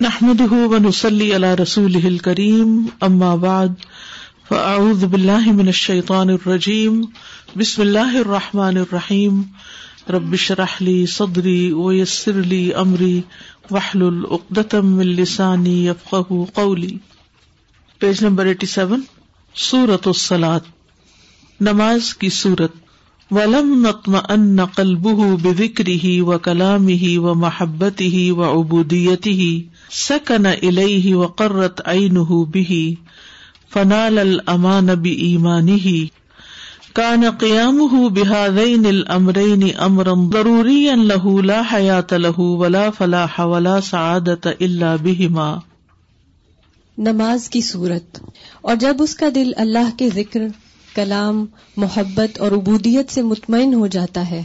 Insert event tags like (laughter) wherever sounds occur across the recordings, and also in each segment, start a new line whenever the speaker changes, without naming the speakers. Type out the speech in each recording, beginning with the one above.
نحمد ونسلی اللہ رسول کریم اماد فعز بلّہ منشیان الرجیم بسم اللہ الرحمٰن الرحیم ربش رحلی صدری و یسر وحل العدت افقلی پیج نمبر ایٹی سیون سورت السلط نماز کی صورت ولم نتم انقلب بکری ہی و کلامی ہی و محبت ہی و ابو سکن الیہ وقرت عین فنا لمان ابی ایمان کان قیام ہُو بحا نی امر ضروری حیات لہو ولا فلاح ولا سعادت اللہ بہ ماں
نماز کی صورت اور جب اس کا دل اللہ کے ذکر کلام محبت اور عبودیت سے مطمئن ہو جاتا ہے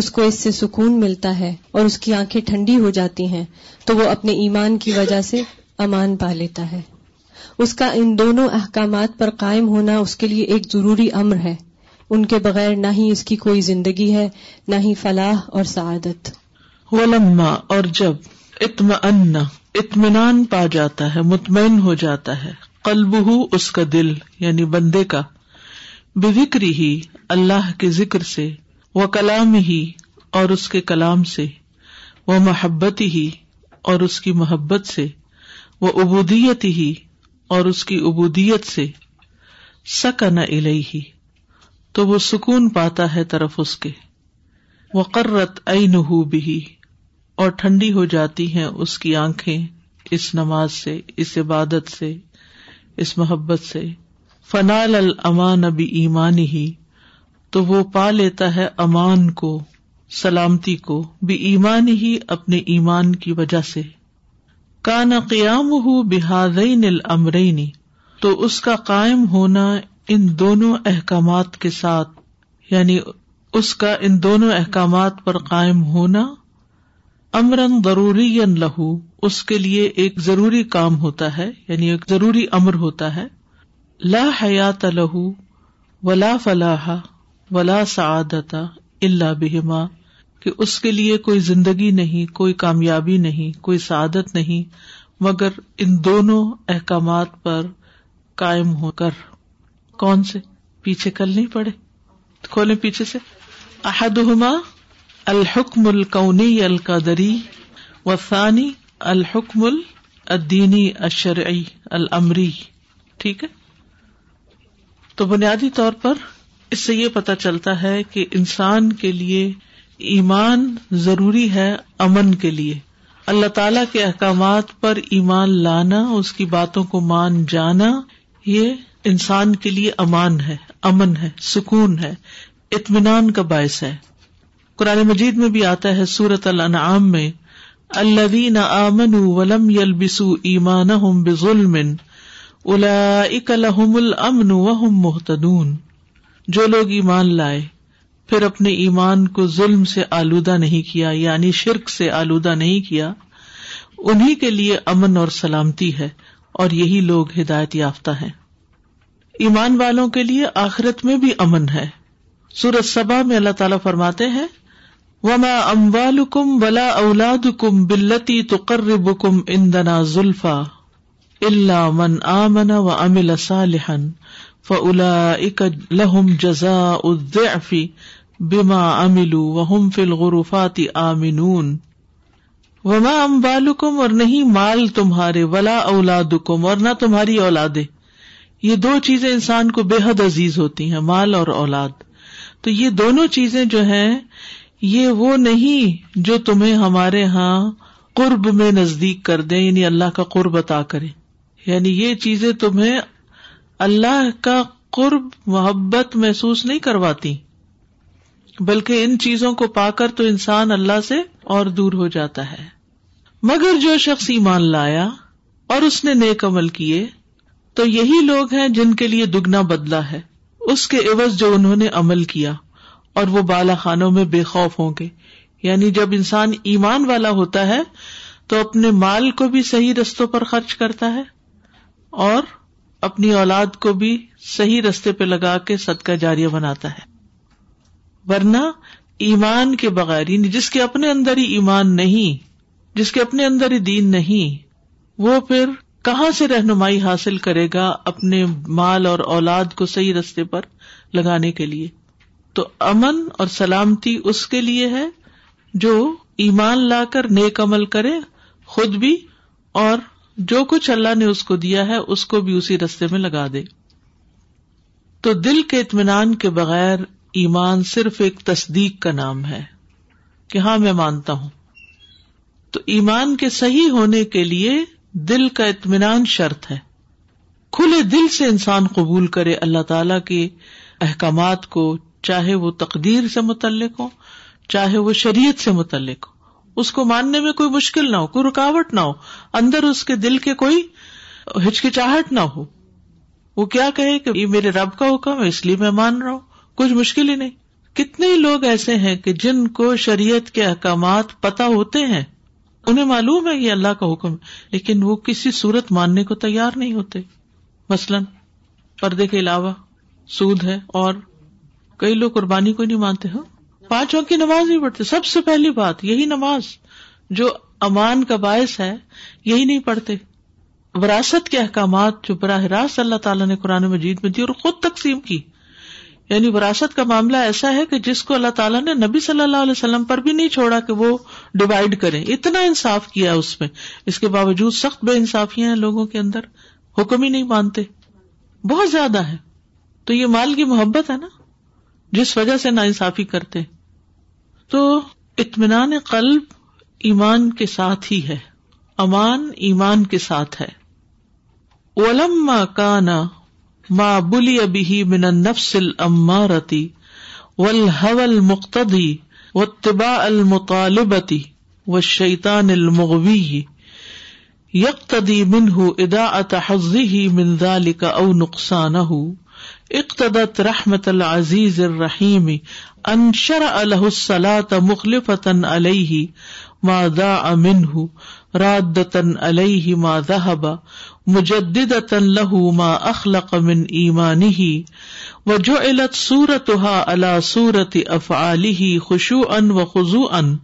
اس کو اس سے سکون ملتا ہے اور اس کی آنکھیں ٹھنڈی ہو جاتی ہیں تو وہ اپنے ایمان کی وجہ سے امان پا لیتا ہے اس کا ان دونوں احکامات پر قائم ہونا اس کے لیے ایک ضروری امر ہے ان کے بغیر نہ ہی اس کی کوئی زندگی ہے نہ ہی فلاح اور سعادت
ولما اور جب اطمانہ اطمینان پا جاتا ہے مطمئن ہو جاتا ہے قلب اس کا دل یعنی بندے کا بکری ہی اللہ کے ذکر سے وہ کلام ہی اور اس کے کلام سے وہ محبت ہی اور اس کی محبت سے وہ ابودیت ہی اور اس کی ابودیت سے سکن الہی ہی تو وہ سکون پاتا ہے طرف اس کے وہ ائی نحوب بھی اور ٹھنڈی ہو جاتی ہیں اس کی آنکھیں اس نماز سے اس عبادت سے اس محبت سے فنال الامان ابی ایمان ہی تو وہ پا لیتا ہے امان کو سلامتی کو بھی ایمان ہی اپنے ایمان کی وجہ سے کا قیام ہو بحادین امرینی تو اس کا قائم ہونا ان دونوں احکامات کے ساتھ یعنی اس کا ان دونوں احکامات پر قائم ہونا امر ضروری لہو اس کے لیے ایک ضروری کام ہوتا ہے یعنی ایک ضروری امر ہوتا ہے لا حیات لہو ولا فلاح ولا سعادت اللہ بہما کہ اس کے لیے کوئی زندگی نہیں کوئی کامیابی نہیں کوئی سعادت نہیں مگر ان دونوں احکامات پر قائم ہو کر کون سے پیچھے کل نہیں پڑے کھولے پیچھے سے احدہما الحکم القونی القدری و ثانی الحکم الدینی اشرعی العمری ٹھیک ہے تو بنیادی طور پر اس سے یہ پتہ چلتا ہے کہ انسان کے لیے ایمان ضروری ہے امن کے لیے اللہ تعالی کے احکامات پر ایمان لانا اس کی باتوں کو مان جانا یہ انسان کے لیے امان ہے امن ہے سکون ہے اطمینان کا باعث ہے قرآن مجید میں بھی آتا ہے سورت میں اللہ الامن ولم بس ایمان بز المن الاک وحم محتدون جو لوگ ایمان لائے پھر اپنے ایمان کو ظلم سے آلودہ نہیں کیا یعنی شرک سے آلودہ نہیں کیا انہیں کے لیے امن اور سلامتی ہے اور یہی لوگ ہدایت یافتہ ہیں ایمان والوں کے لیے آخرت میں بھی امن ہے سورج سبا میں اللہ تعالی فرماتے ہیں وما اموال ولا اولاد کم بلتی تقرر کم اندنا زلفا اللہ من آمن و امل صالحن وما اور نہیں مال تمہارے ولا اولاد اور نہ تمہاری اولاد یہ دو چیزیں انسان کو بے حد عزیز ہوتی ہیں مال اور اولاد تو یہ دونوں چیزیں جو ہیں یہ وہ نہیں جو تمہیں ہمارے یہاں قرب میں نزدیک کر دیں یعنی اللہ کا قرب عطا کرے یعنی یہ چیزیں تمہیں اللہ کا قرب محبت محسوس نہیں کرواتی بلکہ ان چیزوں کو پا کر تو انسان اللہ سے اور دور ہو جاتا ہے مگر جو شخص ایمان لایا اور اس نے نیک عمل کیے تو یہی لوگ ہیں جن کے لیے دگنا بدلا ہے اس کے عوض جو انہوں نے عمل کیا اور وہ بالا خانوں میں بے خوف ہوں گے یعنی جب انسان ایمان والا ہوتا ہے تو اپنے مال کو بھی صحیح رستوں پر خرچ کرتا ہے اور اپنی اولاد کو بھی صحیح رستے پہ لگا کے صدقہ جاریہ بناتا ہے ورنہ ایمان کے بغیر یعنی جس کے اپنے اندر ہی ایمان نہیں جس کے اپنے اندر ہی دین نہیں وہ پھر کہاں سے رہنمائی حاصل کرے گا اپنے مال اور اولاد کو صحیح رستے پر لگانے کے لیے تو امن اور سلامتی اس کے لیے ہے جو ایمان لا کر نیک عمل کرے خود بھی اور جو کچھ اللہ نے اس کو دیا ہے اس کو بھی اسی رستے میں لگا دے تو دل کے اطمینان کے بغیر ایمان صرف ایک تصدیق کا نام ہے کہ ہاں میں مانتا ہوں تو ایمان کے صحیح ہونے کے لیے دل کا اطمینان شرط ہے کھلے دل سے انسان قبول کرے اللہ تعالی کے احکامات کو چاہے وہ تقدیر سے متعلق ہو چاہے وہ شریعت سے متعلق ہو اس کو ماننے میں کوئی مشکل نہ ہو کوئی رکاوٹ نہ ہو اندر اس کے دل کے کوئی ہچکچاہٹ نہ ہو وہ کیا کہے کہ یہ میرے رب کا حکم ہے اس لیے میں مان رہا ہوں کچھ مشکل ہی نہیں کتنے لوگ ایسے ہیں کہ جن کو شریعت کے احکامات پتا ہوتے ہیں انہیں معلوم ہے یہ اللہ کا حکم لیکن وہ کسی صورت ماننے کو تیار نہیں ہوتے مثلاً پردے کے علاوہ سود ہے اور کئی لوگ قربانی کو نہیں مانتے ہو ہاں؟ پانچ وقت کی نماز نہیں پڑھتے سب سے پہلی بات یہی نماز جو امان کا باعث ہے یہی نہیں پڑھتے وراثت کے احکامات جو براہ راست اللہ تعالیٰ نے قرآن مجید میں دی اور خود تقسیم کی یعنی وراثت کا معاملہ ایسا ہے کہ جس کو اللہ تعالیٰ نے نبی صلی اللہ علیہ وسلم پر بھی نہیں چھوڑا کہ وہ ڈیوائڈ کریں اتنا انصاف کیا اس میں اس کے باوجود سخت بے انصافیاں ہیں لوگوں کے اندر حکم ہی نہیں مانتے بہت زیادہ ہے تو یہ مال کی محبت ہے نا جس وجہ سے نا انصافی کرتے ہیں تو اطمینان قلب ایمان کے ساتھ ہی ہے امان ایمان کے ساتھ ہے کانا ما بلی ابھی من النفس الامارتی والهوى و طباء المطالبتی وہ شیتان المغی منه تنہ ادا من کا او نقصان اقتدت رحمت العزیز الرحیم انشر الح الحسل مخلف علیہ مادا امن رتن علیہ ما دحبا مجد لہو ما اخلق من و جو علت سورتھ الا سورت اف علی خوشو ان و خزو ان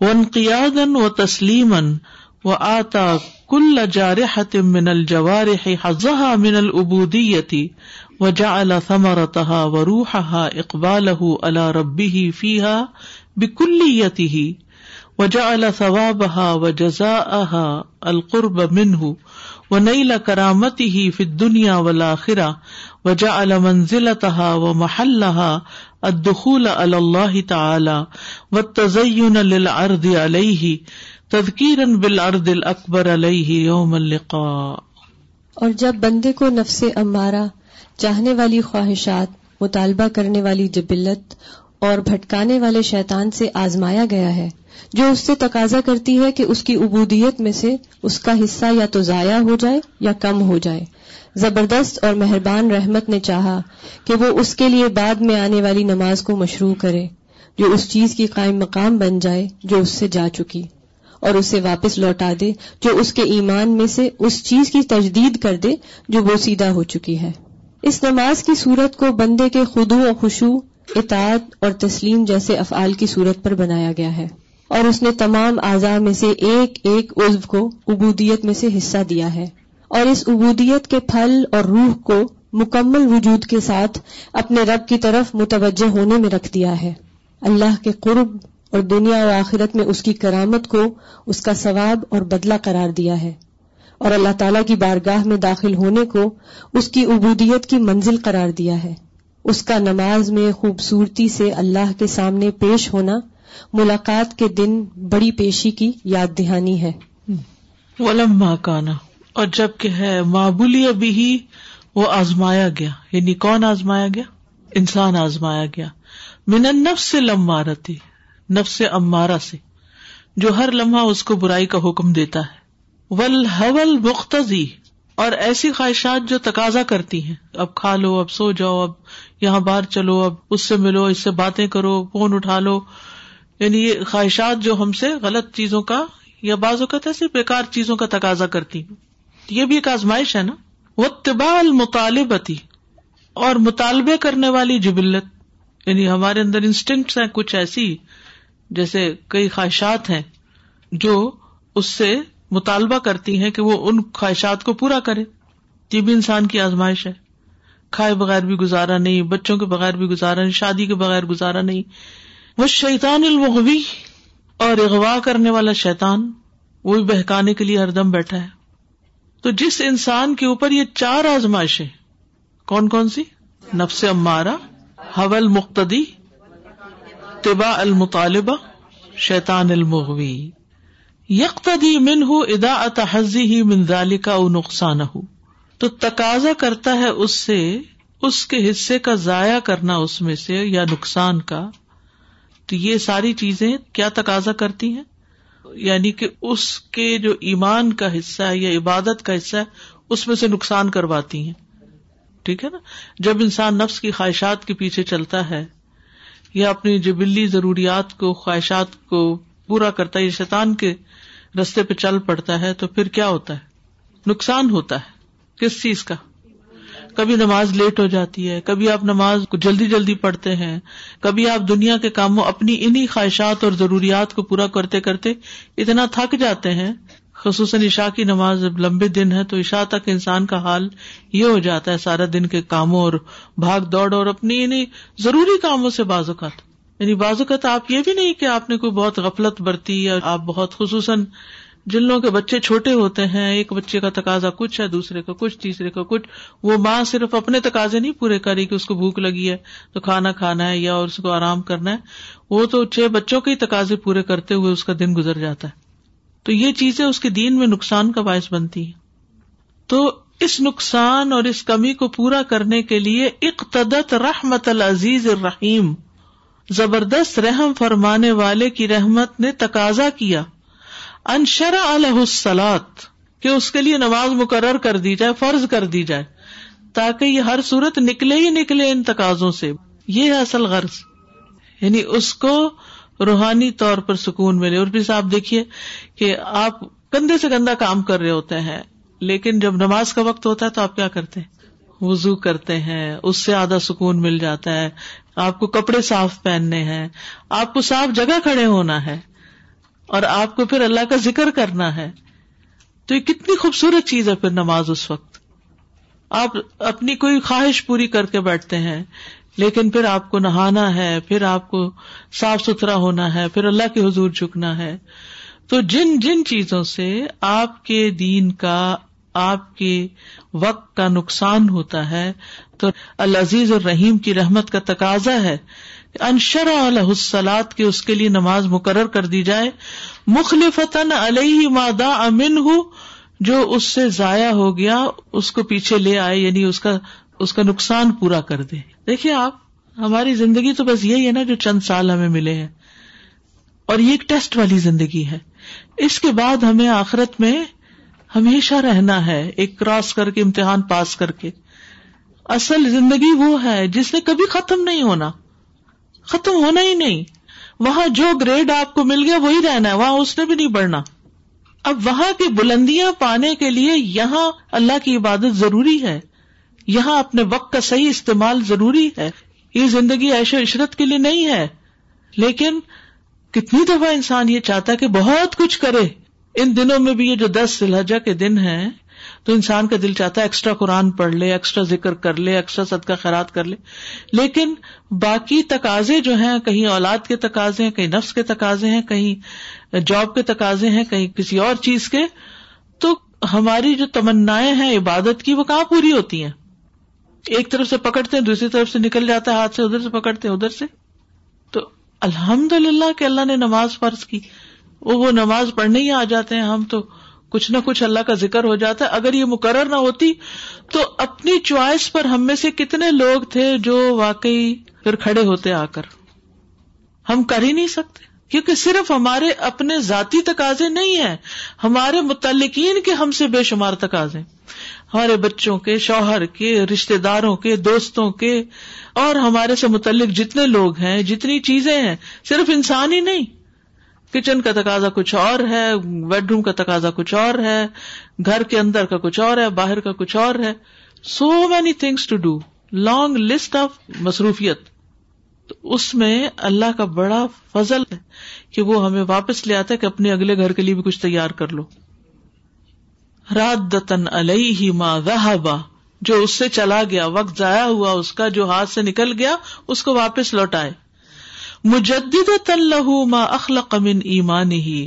ون قیادن و تسلیمن و آتا کل جار حتی منل جوار حضح منل وجا اللہ تہا و روح اقبال ہُو اللہ ربی فیحا ہی وجا اللہ و جزا القرب و نئی کرامتی ولا خرا وجا علا تہا و محلہ عد اللہ تعالی و تزین ارد علیہ تزکیر بل اردل اکبر علیہ
اور جب بندے کو نفس امارا چاہنے والی خواہشات مطالبہ کرنے والی جبلت اور بھٹکانے والے شیطان سے آزمایا گیا ہے جو اس سے تقاضا کرتی ہے کہ اس کی عبودیت میں سے اس کا حصہ یا تو ضائع ہو جائے یا کم ہو جائے زبردست اور مہربان رحمت نے چاہا کہ وہ اس کے لیے بعد میں آنے والی نماز کو مشروع کرے جو اس چیز کی قائم مقام بن جائے جو اس سے جا چکی اور اسے واپس لوٹا دے جو اس کے ایمان میں سے اس چیز کی تجدید کر دے جو وہ سیدھا ہو چکی ہے اس نماز کی صورت کو بندے کے خدو و خوشو اطاعت اور تسلیم جیسے افعال کی صورت پر بنایا گیا ہے اور اس نے تمام اعضاء میں سے ایک ایک عزو کو عبودیت میں سے حصہ دیا ہے اور اس عبودیت کے پھل اور روح کو مکمل وجود کے ساتھ اپنے رب کی طرف متوجہ ہونے میں رکھ دیا ہے اللہ کے قرب اور دنیا و آخرت میں اس کی کرامت کو اس کا ثواب اور بدلہ قرار دیا ہے اور اللہ تعالیٰ کی بارگاہ میں داخل ہونے کو اس کی عبودیت کی منزل قرار دیا ہے اس کا نماز میں خوبصورتی سے اللہ کے سامنے پیش ہونا ملاقات کے دن بڑی پیشی کی یاد دہانی ہے
وہ کانا اور جب کہ ہے معبولی ابھی ہی وہ آزمایا گیا یعنی کون آزمایا گیا انسان آزمایا گیا من نفس سے نفس امارا سے جو ہر لمحہ اس کو برائی کا حکم دیتا ہے ولحول مختضی اور ایسی خواہشات جو تقاضا کرتی ہیں اب کھا لو اب سو جاؤ اب یہاں باہر چلو اب اس سے ملو اس سے باتیں کرو فون اٹھا لو یعنی یہ خواہشات جو ہم سے غلط چیزوں کا یا بعض اوقات ایسی بیکار چیزوں کا تقاضا کرتی ہیں یہ بھی ایک آزمائش ہے نا وہ طباء المطالبتی اور مطالبے کرنے والی جبلت یعنی ہمارے اندر انسٹنگ ہیں کچھ ایسی جیسے کئی خواہشات ہیں جو اس سے مطالبہ کرتی ہیں کہ وہ ان خواہشات کو پورا کرے یہ بھی انسان کی آزمائش ہے کھائے بغیر بھی گزارا نہیں بچوں کے بغیر بھی گزارا نہیں شادی کے بغیر گزارا نہیں وہ شیطان المغوی اور اغوا کرنے والا شیطان وہ بھی بہکانے کے لیے ہر دم بیٹھا ہے تو جس انسان کے اوپر یہ چار آزمائشیں کون کون سی نفس امارا حول مقتدی طبا المطالبہ شیطان المغوی یکتدی من ہُ ادا اتحزی ہی کا او نقصان ہو تو تقاضا کرتا ہے اس سے اس کے حصے کا ضائع کرنا اس میں سے یا نقصان کا تو یہ ساری چیزیں کیا تقاضا کرتی ہیں یعنی کہ اس کے جو ایمان کا حصہ ہے یا عبادت کا حصہ ہے اس میں سے نقصان کرواتی ہیں ٹھیک ہے نا جب انسان نفس کی خواہشات کے پیچھے چلتا ہے یا اپنی جبلی ضروریات کو خواہشات کو پورا کرتا ہے شیطان کے رستے پہ چل پڑتا ہے تو پھر کیا ہوتا ہے نقصان ہوتا ہے کس چیز کا کبھی نماز لیٹ ہو جاتی ہے کبھی آپ نماز کو جلدی جلدی پڑھتے ہیں کبھی آپ دنیا کے کاموں اپنی انہیں خواہشات اور ضروریات کو پورا کرتے کرتے اتنا تھک جاتے ہیں خصوصاً عشا کی نماز جب لمبے دن ہے تو عشاء تک انسان کا حال یہ ہو جاتا ہے سارا دن کے کاموں اور بھاگ دوڑ اور اپنی انہیں ضروری کاموں سے بازوقات یعنی تو آپ یہ بھی نہیں کہ آپ نے کوئی بہت غفلت برتی یا آپ بہت خصوصاً جن لوگوں کے بچے چھوٹے ہوتے ہیں ایک بچے کا تقاضا کچھ ہے دوسرے کا کچھ تیسرے کا کچھ وہ ماں صرف اپنے تقاضے نہیں پورے کری کہ اس کو بھوک لگی ہے تو کھانا کھانا ہے یا اس کو آرام کرنا ہے وہ تو چھ بچوں کے تقاضے پورے کرتے ہوئے اس کا دن گزر جاتا ہے تو یہ چیزیں اس کے دین میں نقصان کا باعث بنتی ہیں تو اس نقصان اور اس کمی کو پورا کرنے کے لیے اقتدت رحمت العزیز الرحیم زبردست رحم فرمانے والے کی رحمت نے تقاضا کیا انشرا علیہ السلاد کہ اس کے لیے نماز مقرر کر دی جائے فرض کر دی جائے تاکہ یہ ہر صورت نکلے ہی نکلے ان تقاضوں سے یہ ہے اصل غرض یعنی اس کو روحانی طور پر سکون ملے اور پھر صاحب دیکھیے کہ آپ گندے سے گندا کام کر رہے ہوتے ہیں لیکن جب نماز کا وقت ہوتا ہے تو آپ کیا کرتے وضو کرتے ہیں اس سے آدھا سکون مل جاتا ہے آپ کو کپڑے صاف پہننے ہیں آپ کو صاف جگہ کھڑے ہونا ہے اور آپ کو پھر اللہ کا ذکر کرنا ہے تو یہ کتنی خوبصورت چیز ہے پھر نماز اس وقت آپ اپنی کوئی خواہش پوری کر کے بیٹھتے ہیں لیکن پھر آپ کو نہانا ہے پھر آپ کو صاف ستھرا ہونا ہے پھر اللہ کے حضور جھکنا ہے تو جن جن چیزوں سے آپ کے دین کا آپ کے وقت کا نقصان ہوتا ہے تو العزیز اور رحیم کی رحمت کا تقاضا ہے انشر السلاد کی اس کے لیے نماز مقرر کر دی جائے مخلفت علیہ مادہ امین ہوں جو اس سے ضائع ہو گیا اس کو پیچھے لے آئے یعنی اس کا اس کا نقصان پورا کر دے دیکھیے آپ ہماری زندگی تو بس یہی ہے نا جو چند سال ہمیں ملے ہیں اور یہ ایک ٹیسٹ والی زندگی ہے اس کے بعد ہمیں آخرت میں ہمیشہ رہنا ہے ایک کراس کر کے امتحان پاس کر کے اصل زندگی وہ ہے جس نے کبھی ختم نہیں ہونا ختم ہونا ہی نہیں وہاں جو گریڈ آپ کو مل گیا وہی رہنا ہے وہاں اس نے بھی نہیں بڑھنا اب وہاں کی بلندیاں پانے کے لیے یہاں اللہ کی عبادت ضروری ہے یہاں اپنے وقت کا صحیح استعمال ضروری ہے یہ زندگی و عشرت کے لیے نہیں ہے لیکن کتنی دفعہ انسان یہ چاہتا کہ بہت کچھ کرے ان دنوں میں بھی یہ جو دس سلحجہ کے دن ہیں تو انسان کا دل چاہتا ہے ایکسٹرا قرآن پڑھ لے ایکسٹرا ذکر کر لے ایکسٹرا صدقہ خیرات کر لے لیکن باقی تقاضے جو ہیں کہیں اولاد کے تقاضے ہیں کہیں نفس کے تقاضے ہیں کہیں جاب کے تقاضے ہیں کہیں کسی اور چیز کے تو ہماری جو تمنا ہیں عبادت کی وہ کہاں پوری ہوتی ہیں ایک طرف سے پکڑتے ہیں دوسری طرف سے نکل جاتا ہے ہاتھ سے ادھر سے پکڑتے ہیں ادھر سے تو الحمد للہ کہ اللہ نے نماز فرض کی وہ نماز پڑھنے ہی آ جاتے ہیں ہم تو کچھ نہ کچھ اللہ کا ذکر ہو جاتا ہے اگر یہ مقرر نہ ہوتی تو اپنی چوائس پر ہم میں سے کتنے لوگ تھے جو واقعی پھر کھڑے ہوتے آ کر ہم کر ہی نہیں سکتے کیونکہ صرف ہمارے اپنے ذاتی تقاضے نہیں ہیں ہمارے متعلقین کے ہم سے بے شمار تقاضے ہمارے بچوں کے شوہر کے رشتے داروں کے دوستوں کے اور ہمارے سے متعلق جتنے لوگ ہیں جتنی چیزیں ہیں صرف انسان ہی نہیں کچن کا تقاضا کچھ اور ہے بیڈ روم کا تقاضا کچھ اور ہے گھر کے اندر کا کچھ اور ہے باہر کا کچھ اور ہے so many things to do long list of مصروفیت اس میں اللہ کا بڑا فضل ہے کہ وہ ہمیں واپس لے آتا ہے کہ اپنے اگلے گھر کے لیے بھی کچھ تیار کر لو رات دتن ذہبا جو اس سے چلا گیا وقت ضائع ہوا اس کا جو ہاتھ سے نکل گیا اس کو واپس لوٹائے مجد تن اخلا قمن ایمان ہی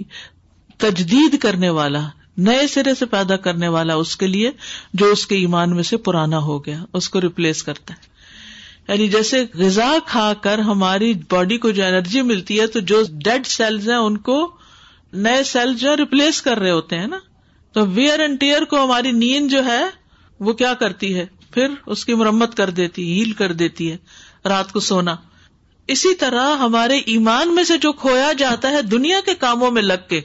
تجدید کرنے والا نئے سرے سے پیدا کرنے والا اس کے لیے جو اس کے ایمان میں سے پرانا ہو گیا اس کو ریپلیس کرتا ہے یعنی جیسے غذا کھا کر ہماری باڈی کو جو انرجی ملتی ہے تو جو ڈیڈ سیلز ہیں ان کو نئے سیل جو ریپلیس کر رہے ہوتے ہیں نا تو ویئر اینڈ ٹیئر کو ہماری نیند جو ہے وہ کیا کرتی ہے پھر اس کی مرمت کر دیتی ہیل کر دیتی ہے رات کو سونا اسی طرح ہمارے ایمان میں سے جو کھویا جاتا ہے دنیا کے کاموں میں لگ کے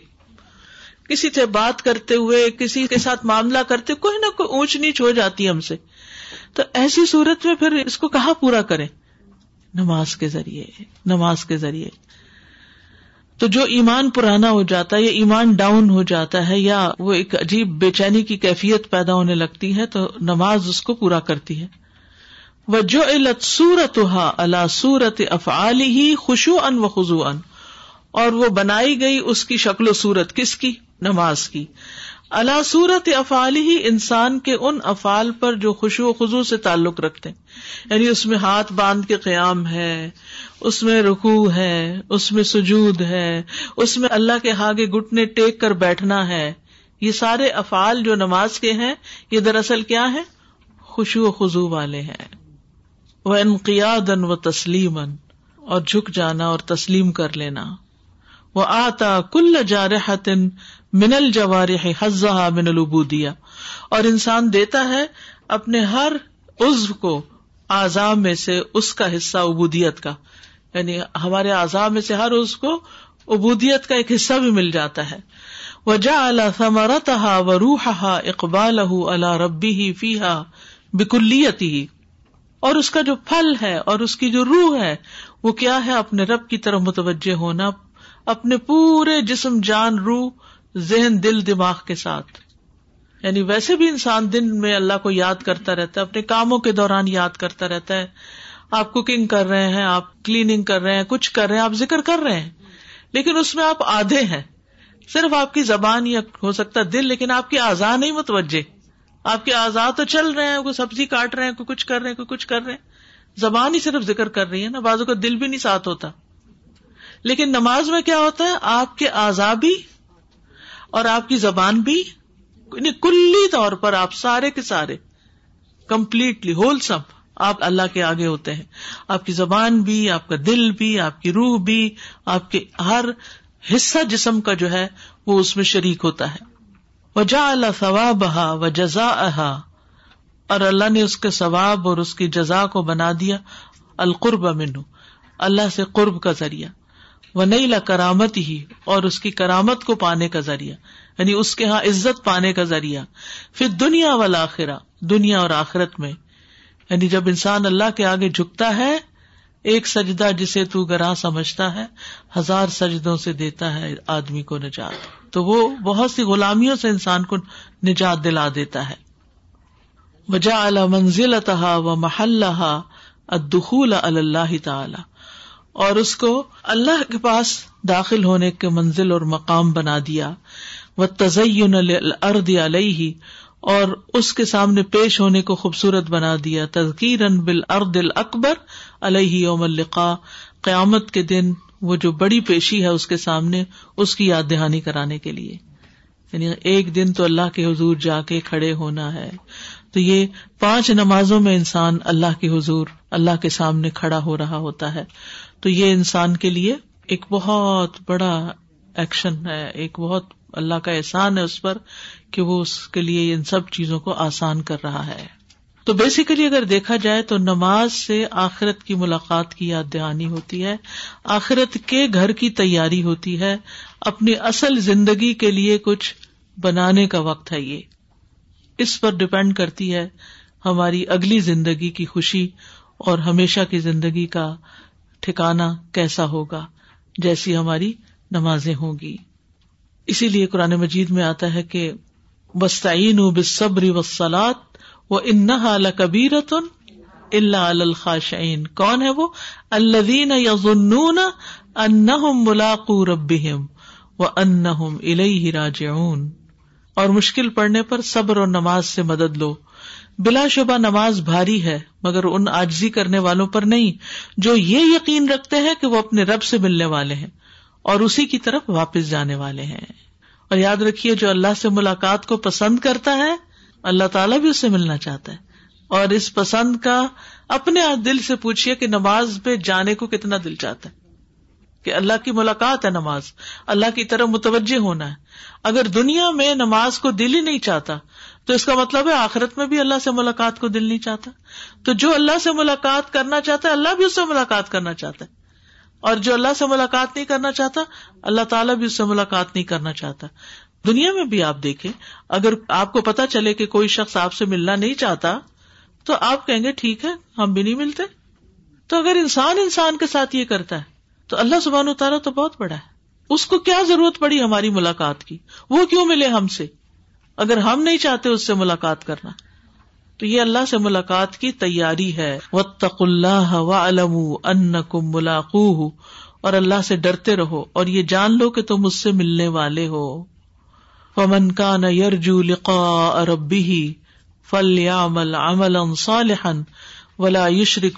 کسی سے بات کرتے ہوئے کسی کے ساتھ معاملہ کرتے کوئی نہ کوئی اونچ نیچ ہو جاتی ہے ہم سے تو ایسی صورت میں پھر اس کو کہاں پورا کریں نماز کے ذریعے نماز کے ذریعے تو جو ایمان پرانا ہو جاتا ہے یا ایمان ڈاؤن ہو جاتا ہے یا وہ ایک عجیب بے چینی کی کیفیت پیدا ہونے لگتی ہے تو نماز اس کو پورا کرتی ہے علت سورت ہا اللہ سورت افعال اف علی خوشو و خزو ان اور وہ بنائی گئی اس کی شکل و صورت کس کی نماز کی اللہ سورت افعال ہی انسان کے ان افعال پر جو خوشو و خزو سے تعلق رکھتے ہیں یعنی اس میں ہاتھ باندھ کے قیام ہے اس میں رکو ہے اس میں سجود ہے اس میں اللہ کے آگے گٹنے ٹیک کر بیٹھنا ہے یہ سارے افعال جو نماز کے ہیں یہ دراصل کیا ہے خوشو و خزو والے ہیں وہ انقیاد و تسلیم اور جھک جانا اور تسلیم کر لینا وہ آتا کل منل جوار حزہ من دیا اور انسان دیتا ہے اپنے ہر عزو کو اذاب میں سے اس کا حصہ ابودیت کا یعنی ہمارے اذاب میں سے ہر عزو کو ابودیت کا ایک حصہ بھی مل جاتا ہے وہ جا الا ثمرتہ و روح ہا اقبال ہُ اللہ ربی ہی فی ہا اور اس کا جو پھل ہے اور اس کی جو روح ہے وہ کیا ہے اپنے رب کی طرف متوجہ ہونا اپنے پورے جسم جان روح ذہن دل دماغ کے ساتھ یعنی ویسے بھی انسان دن میں اللہ کو یاد کرتا رہتا ہے اپنے کاموں کے دوران یاد کرتا رہتا ہے آپ کوکنگ کر رہے ہیں آپ کلیننگ کر رہے ہیں کچھ کر رہے ہیں آپ ذکر کر رہے ہیں لیکن اس میں آپ آدھے ہیں صرف آپ کی زبان یا ہو سکتا دل لیکن آپ کی آزاد نہیں متوجہ آپ کے آزاد تو چل رہے ہیں کوئی سبزی کاٹ رہے ہیں کوئی کچھ کر رہے ہیں کوئی کچھ کر رہے ہیں زبان ہی صرف ذکر کر رہی ہے نا بازو کا دل بھی نہیں ساتھ ہوتا لیکن نماز میں کیا ہوتا ہے آپ کے بھی اور آپ کی زبان بھی یعنی کلی طور پر آپ سارے کے سارے کمپلیٹلی ہول سب آپ اللہ کے آگے ہوتے ہیں آپ کی زبان بھی آپ کا دل بھی آپ کی روح بھی آپ کے ہر حصہ جسم کا جو ہے وہ اس میں شریک ہوتا ہے وجا اللہ ثواب و جزا اور اللہ نے اس کے ثواب اور اس کی جزا کو بنا دیا القرب منو اللہ سے قرب کا ذریعہ وہ نہیں لا کرامت ہی اور اس کی کرامت کو پانے کا ذریعہ یعنی اس کے یہاں عزت پانے کا ذریعہ پھر دنیا والا آخرا دنیا اور آخرت میں یعنی جب انسان اللہ کے آگے جھکتا ہے ایک سجدہ جسے تو گراں سمجھتا ہے ہزار سجدوں سے دیتا ہے آدمی کو نجات تو وہ بہت سی غلامیوں سے انسان کو نجات دلا دیتا ہے وجا منزل تہا و محلہ ادخول اللہ تعالی اور اس کو اللہ کے پاس داخل ہونے کے منزل اور مقام بنا دیا وہ تزین الرد علیہ اور اس کے سامنے پیش ہونے کو خوبصورت بنا دیا تزکیر بل ارد ال اکبر علیہ یوم القا قیامت کے دن وہ جو بڑی پیشی ہے اس کے سامنے اس کی یاد دہانی کرانے کے لیے یعنی ایک دن تو اللہ کے حضور جا کے کھڑے ہونا ہے تو یہ پانچ نمازوں میں انسان اللہ کے حضور اللہ کے سامنے کھڑا ہو رہا ہوتا ہے تو یہ انسان کے لیے ایک بہت بڑا ایکشن ہے ایک بہت اللہ کا احسان ہے اس پر کہ وہ اس کے لیے ان سب چیزوں کو آسان کر رہا ہے تو بیسیکلی اگر دیکھا جائے تو نماز سے آخرت کی ملاقات کی یاد دہانی ہوتی ہے آخرت کے گھر کی تیاری ہوتی ہے اپنی اصل زندگی کے لیے کچھ بنانے کا وقت ہے یہ اس پر ڈپینڈ کرتی ہے ہماری اگلی زندگی کی خوشی اور ہمیشہ کی زندگی کا ٹھکانا کیسا ہوگا جیسی ہماری نمازیں ہوں گی اسی لیے قرآن مجید میں آتا ہے کہ وسطین بصبری وسلات ان کبیر تن اللہ الخاشعین کون ہے وہ ملاقو الیہ راجعون اور مشکل پڑنے پر صبر اور نماز سے مدد لو بلا شبہ نماز بھاری ہے مگر ان آجزی کرنے والوں پر نہیں جو یہ یقین رکھتے ہیں کہ وہ اپنے رب سے ملنے والے ہیں اور اسی کی طرف واپس جانے والے ہیں اور یاد رکھیے جو اللہ سے ملاقات کو پسند کرتا ہے اللہ تعالیٰ بھی اس سے ملنا چاہتا ہے اور اس پسند کا اپنے دل سے پوچھیے کہ نماز پہ جانے کو کتنا دل چاہتا ہے کہ اللہ کی ملاقات ہے نماز اللہ کی طرف متوجہ ہونا ہے اگر دنیا میں نماز کو دل ہی نہیں چاہتا تو اس کا مطلب ہے آخرت میں بھی اللہ سے ملاقات کو دل نہیں چاہتا تو جو اللہ سے ملاقات کرنا چاہتا ہے اللہ بھی اس سے ملاقات کرنا چاہتا ہے اور جو اللہ سے ملاقات نہیں کرنا چاہتا اللہ تعالیٰ بھی اس سے ملاقات نہیں کرنا چاہتا دنیا میں بھی آپ دیکھیں اگر آپ کو پتا چلے کہ کوئی شخص آپ سے ملنا نہیں چاہتا تو آپ کہیں گے ٹھیک ہے ہم بھی نہیں ملتے تو اگر انسان انسان کے ساتھ یہ کرتا ہے تو اللہ سبحان اتارا تو بہت بڑا ہے اس کو کیا ضرورت پڑی ہماری ملاقات کی وہ کیوں ملے ہم سے اگر ہم نہیں چاہتے اس سے ملاقات کرنا تو یہ اللہ سے ملاقات کی تیاری ہے و تق اللہ علام ان ملاقو اور اللہ سے ڈرتے رہو اور یہ جان لو کہ تم اس سے ملنے والے ہو ولا يشرك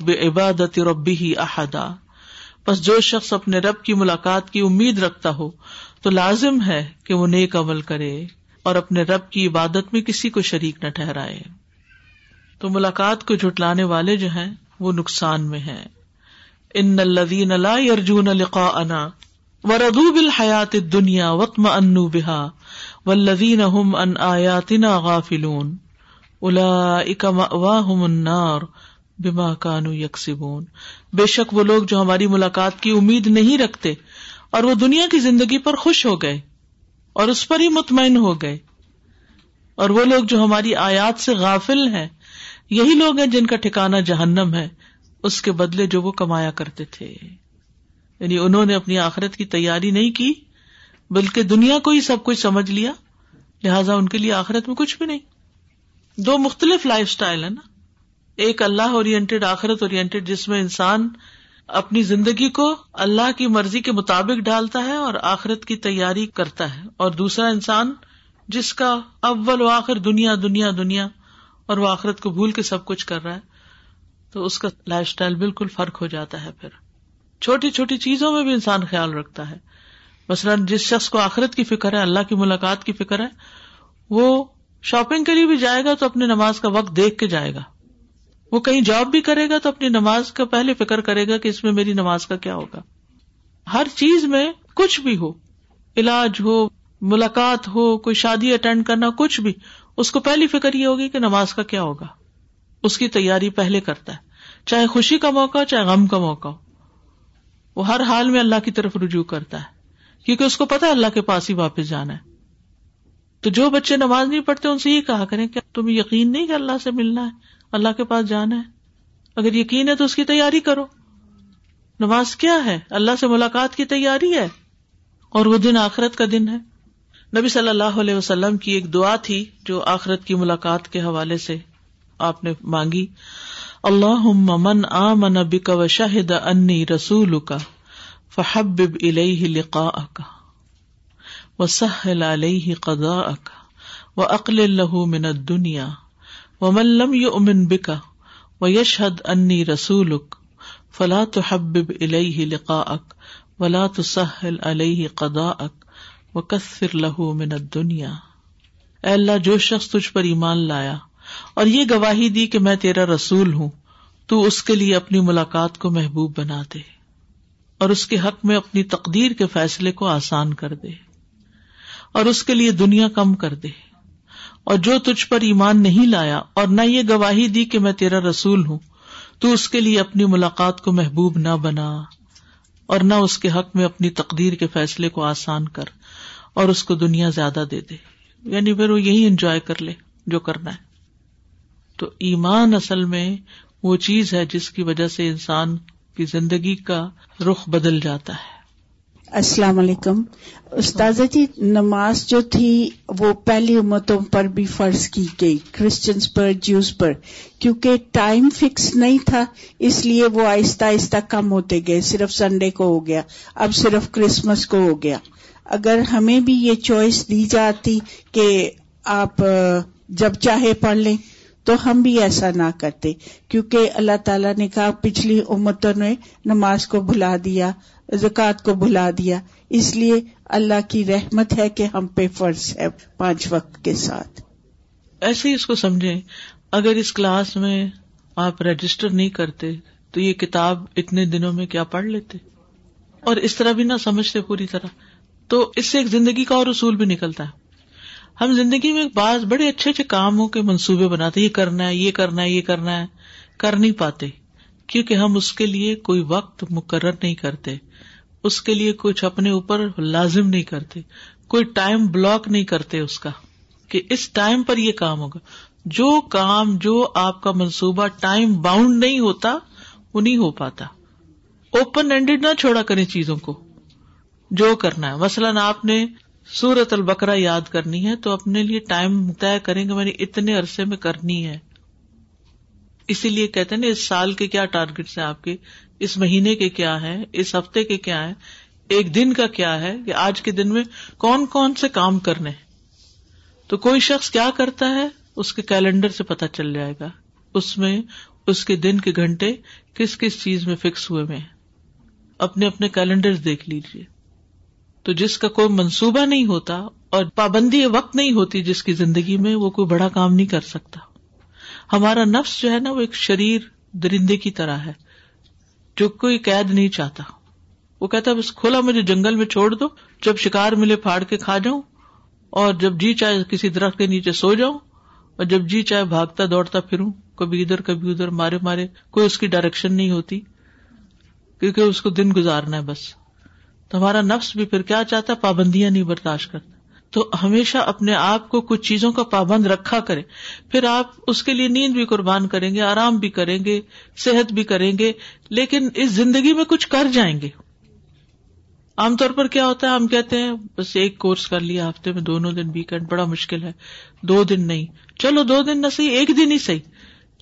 بعبادة ربه احدا پس جو شخص اپنے رب کی ملاقات کی امید رکھتا ہو تو لازم ہے کہ وہ نیک عمل کرے اور اپنے رب کی عبادت میں کسی کو شریک نہ ٹھہرائے تو ملاقات کو جٹلانے والے جو ہیں وہ نقصان میں ہیں ان الذين لا انا لقاءنا وردوا بل حیات دنیا بها ولدین ہم ان آیاتنا غافلون الا اکم واہم انار بما کانو یکسبون بے شک وہ لوگ جو ہماری ملاقات کی امید نہیں رکھتے اور وہ دنیا کی زندگی پر خوش ہو گئے اور اس پر ہی مطمئن ہو گئے اور وہ لوگ جو ہماری آیات سے غافل ہیں یہی لوگ ہیں جن کا ٹھکانا جہنم ہے اس کے بدلے جو وہ کمایا کرتے تھے یعنی انہوں نے اپنی آخرت کی تیاری نہیں کی بلکہ دنیا کو ہی سب کچھ سمجھ لیا لہذا ان کے لیے آخرت میں کچھ بھی نہیں دو مختلف لائف اسٹائل ہے نا ایک اللہ اور آخرت اور جس میں انسان اپنی زندگی کو اللہ کی مرضی کے مطابق ڈالتا ہے اور آخرت کی تیاری کرتا ہے اور دوسرا انسان جس کا و آخر دنیا دنیا دنیا اور وہ آخرت کو بھول کے سب کچھ کر رہا ہے تو اس کا لائف اسٹائل بالکل فرق ہو جاتا ہے پھر چھوٹی چھوٹی چیزوں میں بھی انسان خیال رکھتا ہے مثلاً جس شخص کو آخرت کی فکر ہے اللہ کی ملاقات کی فکر ہے وہ شاپنگ کے لیے بھی جائے گا تو اپنی نماز کا وقت دیکھ کے جائے گا وہ کہیں جاب بھی کرے گا تو اپنی نماز کا پہلے فکر کرے گا کہ اس میں میری نماز کا کیا ہوگا ہر چیز میں کچھ بھی ہو علاج ہو ملاقات ہو کوئی شادی اٹینڈ کرنا کچھ بھی اس کو پہلی فکر یہ ہوگی کہ نماز کا کیا ہوگا اس کی تیاری پہلے کرتا ہے چاہے خوشی کا موقع ہو چاہے غم کا موقع ہو وہ ہر حال میں اللہ کی طرف رجوع کرتا ہے کیونکہ اس کو پتا اللہ کے پاس ہی واپس جانا ہے تو جو بچے نماز نہیں پڑھتے ان سے یہ کہا کریں کہ تم یقین نہیں کہ اللہ سے ملنا ہے اللہ کے پاس جانا ہے اگر یقین ہے تو اس کی تیاری کرو نماز کیا ہے اللہ سے ملاقات کی تیاری ہے اور وہ دن آخرت کا دن ہے نبی صلی اللہ علیہ وسلم کی ایک دعا تھی جو آخرت کی ملاقات کے حوالے سے آپ نے مانگی اللہ من من آ بک و شاہد انی رسول کا فحب الیہ لقا کا وسهل علیہ قضا کا و عقل اللہ من دنیا و ملم یو امن بکا و یشحد انی رسول فلا تو حبب علیہ لقا اک ولا تو سہل علیہ قدا اک و کثر لہو من دنیا اے اللہ جو شخص تجھ پر ایمان لایا اور یہ گواہی دی کہ میں تیرا رسول ہوں تو اس کے لیے اپنی ملاقات کو محبوب بنا دے اور اس کے حق میں اپنی تقدیر کے فیصلے کو آسان کر دے اور اس کے لیے دنیا کم کر دے اور جو تجھ پر ایمان نہیں لایا اور نہ یہ گواہی دی کہ میں تیرا رسول ہوں تو اس کے لیے اپنی ملاقات کو محبوب نہ بنا اور نہ اس کے حق میں اپنی تقدیر کے فیصلے کو آسان کر اور اس کو دنیا زیادہ دے دے یعنی پھر وہ یہی انجوائے کر لے جو کرنا ہے تو ایمان اصل میں وہ چیز ہے جس کی وجہ سے انسان کی زندگی کا رخ بدل جاتا ہے
السلام علیکم استاذہ جی نماز جو تھی وہ پہلی امتوں پر بھی فرض کی گئی کرسچنس پر جوس پر کیونکہ ٹائم فکس نہیں تھا اس لیے وہ آہستہ آہستہ کم ہوتے گئے صرف سنڈے کو ہو گیا اب صرف کرسمس کو ہو گیا اگر ہمیں بھی یہ چوائس دی جاتی کہ آپ جب چاہے پڑھ لیں تو ہم بھی ایسا نہ کرتے کیونکہ اللہ تعالیٰ نے کہا پچھلی امتوں نے نماز کو بھلا دیا زکوٰۃ کو بھلا دیا اس لیے اللہ کی رحمت ہے کہ ہم پہ فرض ہے پانچ وقت کے ساتھ
ایسے ہی اس کو سمجھے اگر اس کلاس میں آپ رجسٹر نہیں کرتے تو یہ کتاب اتنے دنوں میں کیا پڑھ لیتے اور اس طرح بھی نہ سمجھتے پوری طرح تو اس سے ایک زندگی کا اور اصول بھی نکلتا ہے ہم زندگی میں بعض بڑے اچھے اچھے کے منصوبے بناتے یہ کرنا ہے یہ کرنا ہے یہ کرنا ہے کر نہیں پاتے کیونکہ ہم اس کے لیے کوئی وقت مقرر نہیں کرتے اس کے لیے کچھ اپنے اوپر لازم نہیں کرتے کوئی ٹائم بلاک نہیں کرتے اس کا کہ اس ٹائم پر یہ کام ہوگا جو کام جو آپ کا منصوبہ ٹائم باؤنڈ نہیں ہوتا وہ نہیں ہو پاتا اوپن اینڈیڈ نہ چھوڑا کریں چیزوں کو جو کرنا ہے مثلاً آپ نے سورت البکرا یاد کرنی ہے تو اپنے لیے ٹائم طے کریں گے میں نے اتنے عرصے میں کرنی ہے اسی لیے کہتے نا اس سال کے کیا ٹارگیٹس ہیں آپ کے اس مہینے کے کیا ہیں اس ہفتے کے کیا ہیں ایک دن کا کیا ہے آج کے دن میں کون کون سے کام کرنے تو کوئی شخص کیا کرتا ہے اس کے کیلنڈر سے پتا چل جائے گا اس میں اس کے دن کے گھنٹے کس کس چیز میں فکس ہوئے اپنے اپنے کیلنڈر دیکھ لیجیے تو جس کا کوئی منصوبہ نہیں ہوتا اور پابندی وقت نہیں ہوتی جس کی زندگی میں وہ کوئی بڑا کام نہیں کر سکتا ہمارا نفس جو ہے نا وہ ایک شریر درندے کی طرح ہے جو کوئی قید نہیں چاہتا وہ کہتا بس کھولا مجھے جنگل میں چھوڑ دو جب شکار ملے پھاڑ کے کھا جاؤں اور جب جی چاہے کسی درخت کے نیچے سو جاؤں اور جب جی چاہے بھاگتا دوڑتا پھروں کبھی ادھر کبھی ادھر مارے مارے کوئی اس کی ڈائریکشن نہیں ہوتی کیونکہ اس کو دن گزارنا ہے بس تو ہمارا نفس بھی پھر کیا چاہتا ہے پابندیاں نہیں برداشت کرتا تو ہمیشہ اپنے آپ کو کچھ چیزوں کا پابند رکھا کرے پھر آپ اس کے لیے نیند بھی قربان کریں گے آرام بھی کریں گے صحت بھی کریں گے لیکن اس زندگی میں کچھ کر جائیں گے عام طور پر کیا ہوتا ہے ہم کہتے ہیں بس ایک کورس کر لیا ہفتے میں دونوں دن ویکینڈ بڑا مشکل ہے دو دن نہیں چلو دو دن نہ صحیح ایک دن ہی صحیح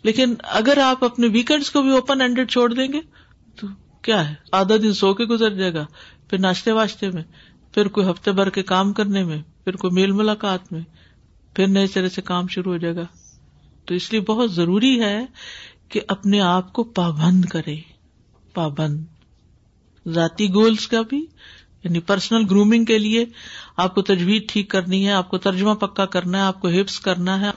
لیکن اگر آپ اپنے ویکینڈس کو بھی اوپن ہینڈیڈ چھوڑ دیں گے تو کیا ہے آدھا دن سو کے گزر جائے گا پھر ناشتے واشتے میں پھر کوئی ہفتے بھر کے کام کرنے میں پھر کوئی میل ملاقات میں پھر نئے سرے سے کام شروع ہو جائے گا تو اس لیے بہت ضروری ہے کہ اپنے آپ کو پابند کرے پابند ذاتی گولس کا بھی یعنی پرسنل گرومنگ کے لیے آپ کو تجویز ٹھیک کرنی ہے آپ کو ترجمہ پکا کرنا ہے آپ کو ہپس کرنا ہے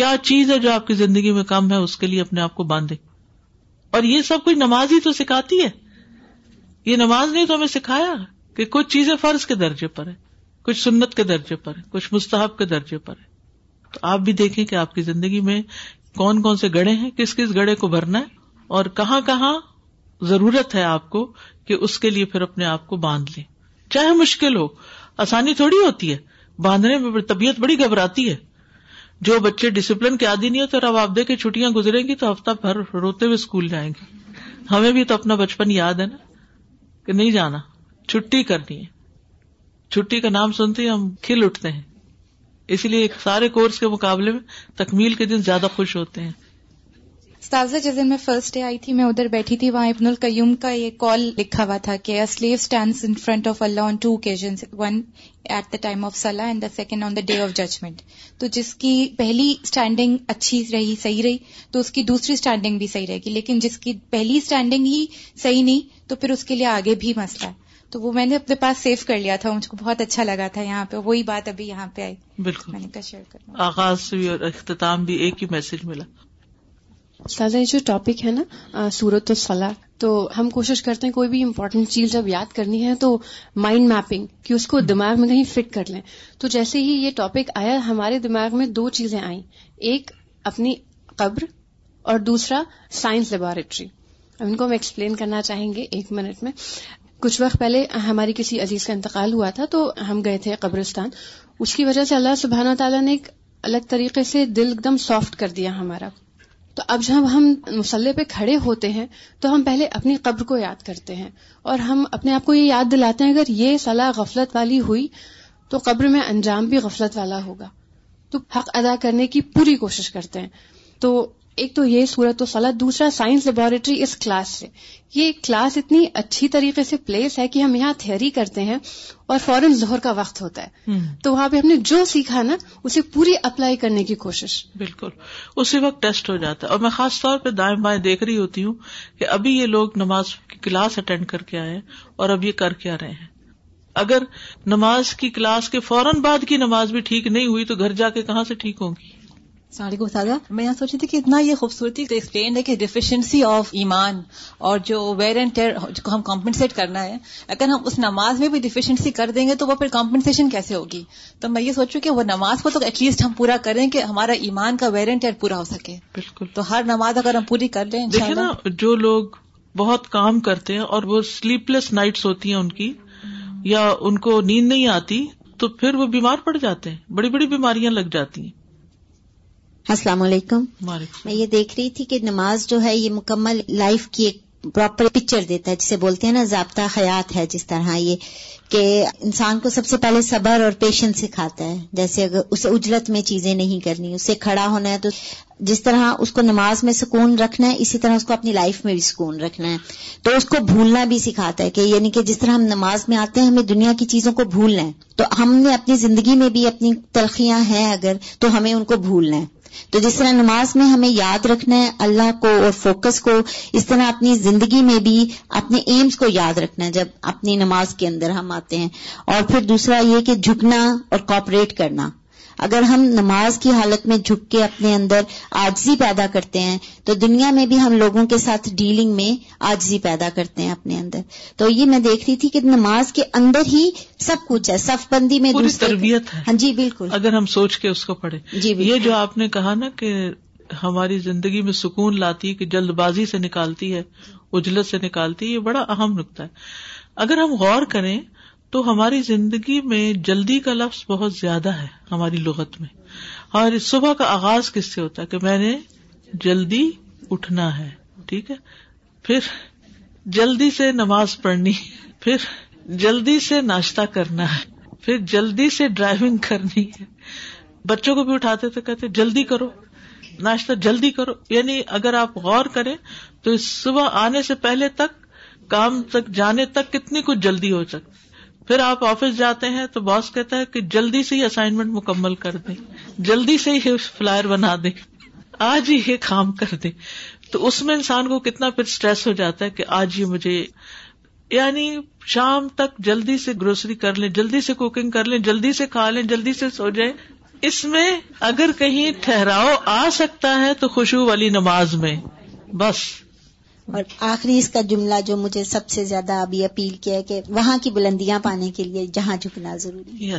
کیا چیز ہے جو آپ کی زندگی میں کم ہے اس کے لیے اپنے آپ کو باندھے اور یہ سب کوئی نماز ہی تو سکھاتی ہے یہ نماز نے تو ہمیں سکھایا کہ کچھ چیزیں فرض کے درجے پر ہے کچھ سنت کے درجے پر ہے کچھ مستحب کے درجے پر ہے تو آپ بھی دیکھیں کہ آپ کی زندگی میں کون کون سے گڑے ہیں کس کس گڑے کو بھرنا ہے اور کہاں کہاں ضرورت ہے آپ کو کہ اس کے لیے پھر اپنے آپ کو باندھ لیں چاہے مشکل ہو آسانی تھوڑی ہوتی ہے باندھنے میں طبیعت بڑی گھبراتی ہے جو بچے ڈسپلن کے عادی نہیں ہوتے اور اب آپ دیکھیں چھٹیاں گزریں گی تو ہفتہ بھر روتے ہوئے اسکول جائیں گے ہمیں بھی تو اپنا بچپن یاد ہے نا کہ نہیں جانا چھٹی کرنی ہے چھٹی کا نام سنتے ہی ہم کھل اٹھتے ہیں اسی لیے سارے کورس کے مقابلے میں تکمیل کے دن زیادہ خوش ہوتے ہیں
استاذہ جس دن میں فرسٹ ڈے آئی تھی میں ادھر بیٹھی تھی وہاں ابن القیوم کا یہ کال لکھا ہوا تھا کہ in stand of Allah on two one eight the time of salah and the second on the day of judgment تو جس کی پہلی اسٹینڈنگ اچھی رہی صحیح رہی تو اس کی دوسری اسٹینڈنگ بھی صحیح رہے گی لیکن جس کی پہلی اسٹینڈنگ ہی صحیح نہیں تو پھر اس کے لیے آگے بھی مسئلہ ہے تو وہ میں نے اپنے پاس سیو کر لیا تھا مجھ کو بہت اچھا لگا تھا یہاں پہ وہی بات ابھی یہاں پہ آئی
بالکل
میں نے کر
آغاز سے بھی اور اختتام بھی ایک ہی میسج ملا
سازا یہ جو ٹاپک ہے نا صورت الفلا تو ہم کوشش کرتے ہیں کوئی بھی امپورٹنٹ چیز جب یاد کرنی ہے تو مائنڈ میپنگ کہ اس کو دماغ میں کہیں فٹ کر لیں تو جیسے ہی یہ ٹاپک آیا ہمارے دماغ میں دو چیزیں آئیں ایک اپنی قبر اور دوسرا سائنس لیبوریٹری اب ان کو ہم ایکسپلین کرنا چاہیں گے ایک منٹ میں کچھ وقت پہلے ہماری کسی عزیز کا انتقال ہوا تھا تو ہم گئے تھے قبرستان اس کی وجہ سے اللہ سبحانہ تعالیٰ نے ایک الگ طریقے سے دل ایک دم سافٹ کر دیا ہمارا تو اب جب ہم مسلح پہ کھڑے ہوتے ہیں تو ہم پہلے اپنی قبر کو یاد کرتے ہیں اور ہم اپنے آپ کو یہ یاد دلاتے ہیں اگر یہ صلاح غفلت والی ہوئی تو قبر میں انجام بھی غفلت والا ہوگا تو حق ادا کرنے کی پوری کوشش کرتے ہیں تو ایک تو یہ صورت و فلا دوسرا سائنس لیبوریٹری اس کلاس سے یہ کلاس اتنی اچھی طریقے سے پلیس ہے کہ ہم یہاں تھیوری کرتے ہیں اور فوراً زہر کا وقت ہوتا ہے تو وہاں پہ ہم نے جو سیکھا نا اسے پوری اپلائی کرنے کی کوشش
بالکل اسی وقت ٹیسٹ ہو جاتا ہے اور میں خاص طور پہ دائیں بائیں دیکھ رہی ہوتی ہوں کہ ابھی یہ لوگ نماز کی کلاس اٹینڈ کر کے آئے ہیں اور اب یہ کر کے آ رہے ہیں اگر نماز کی کلاس کے فوراً بعد کی نماز بھی ٹھیک نہیں ہوئی تو گھر جا کے کہاں سے ٹھیک ہوگی
السلام علیکم سادہ میں یہاں سوچی تھی کہ اتنا یہ خوبصورتی ہے کہ ڈیفیشنسی آف ایمان اور جو ویئر اینڈ ٹیئر کو ہم کمپنسیٹ کرنا ہے اگر ہم اس نماز میں بھی ڈیفیشنسی کر دیں گے تو وہ پھر کمپنسیشن کیسے ہوگی تو میں یہ سوچوں کہ وہ نماز کو تو ایٹ لیسٹ ہم پورا کریں کہ ہمارا ایمان کا ویئر اینڈ ٹیئر پورا ہو سکے
بالکل
تو ہر نماز اگر ہم پوری کر لیں
جو لوگ بہت کام کرتے ہیں اور وہ سلیپ لیس نائٹس ہوتی ہیں ان کی یا ان کو نیند نہیں آتی تو پھر وہ بیمار پڑ جاتے ہیں بڑی بڑی بیماریاں لگ جاتی ہیں
السلام علیکم میں یہ دیکھ رہی تھی کہ نماز جو ہے یہ مکمل لائف کی ایک پراپر پکچر دیتا ہے جسے بولتے ہیں نا ضابطہ خیات ہے جس طرح یہ کہ انسان کو سب سے پہلے صبر اور پیشنس سکھاتا ہے جیسے اگر اسے اجرت میں چیزیں نہیں کرنی اسے کھڑا ہونا ہے تو جس طرح اس کو نماز میں سکون رکھنا ہے اسی طرح اس کو اپنی لائف میں بھی سکون رکھنا ہے تو اس کو بھولنا بھی سکھاتا ہے کہ یعنی کہ جس طرح ہم نماز میں آتے ہیں ہمیں دنیا کی چیزوں کو بھولنا ہے تو ہم نے اپنی زندگی میں بھی اپنی تلخیاں ہیں اگر تو ہمیں ان کو بھولنا ہے تو جس طرح نماز میں ہمیں یاد رکھنا ہے اللہ کو اور فوکس کو اس طرح اپنی زندگی میں بھی اپنے ایمز کو یاد رکھنا ہے جب اپنی نماز کے اندر ہم آتے ہیں اور پھر دوسرا یہ کہ جھکنا اور کوپریٹ کرنا اگر ہم نماز کی حالت میں جھک کے اپنے اندر آجزی پیدا کرتے ہیں تو دنیا میں بھی ہم لوگوں کے ساتھ ڈیلنگ میں آجزی پیدا کرتے ہیں اپنے اندر تو یہ میں دیکھ رہی تھی کہ نماز کے اندر ہی سب کچھ ہے صف بندی میں
پوری تربیت ہے
ہاں جی بالکل
اگر ہم سوچ کے اس کو پڑھے
جی
یہ جو آپ نے کہا نا کہ ہماری زندگی میں سکون لاتی ہے کہ جلد بازی سے نکالتی ہے اجلت سے نکالتی ہے یہ بڑا اہم نقطہ ہے اگر ہم غور کریں تو ہماری زندگی میں جلدی کا لفظ بہت زیادہ ہے ہماری لغت میں اور اس صبح کا آغاز کس سے ہوتا ہے کہ میں نے جلدی اٹھنا ہے ٹھیک ہے پھر جلدی سے نماز پڑھنی پھر جلدی سے ناشتہ کرنا ہے پھر جلدی سے ڈرائیونگ کرنی ہے بچوں کو بھی اٹھاتے تھے کہتے جلدی کرو ناشتہ جلدی کرو یعنی اگر آپ غور کریں تو اس صبح آنے سے پہلے تک کام تک جانے تک کتنی کچھ جلدی ہو سکتی پھر آپ آفس جاتے ہیں تو باس کہتا ہے کہ جلدی سے ہی اسائنمنٹ مکمل کر دیں جلدی سے ہی فلائر بنا دے آج ہی یہ کام کر دے تو اس میں انسان کو کتنا پھر اسٹریس ہو جاتا ہے کہ آج ہی مجھے یعنی شام تک جلدی سے گروسری کر لیں جلدی سے کوکنگ کر لیں جلدی سے کھا لیں جلدی سے سو جائیں اس میں اگر کہیں ٹھہراؤ آ سکتا ہے تو خوشبو والی نماز میں بس
اور آخری اس کا جملہ جو مجھے سب سے زیادہ ابھی اپیل کیا ہے کہ وہاں کی بلندیاں پانے کے لیے جہاں جھکنا ضروری
ہے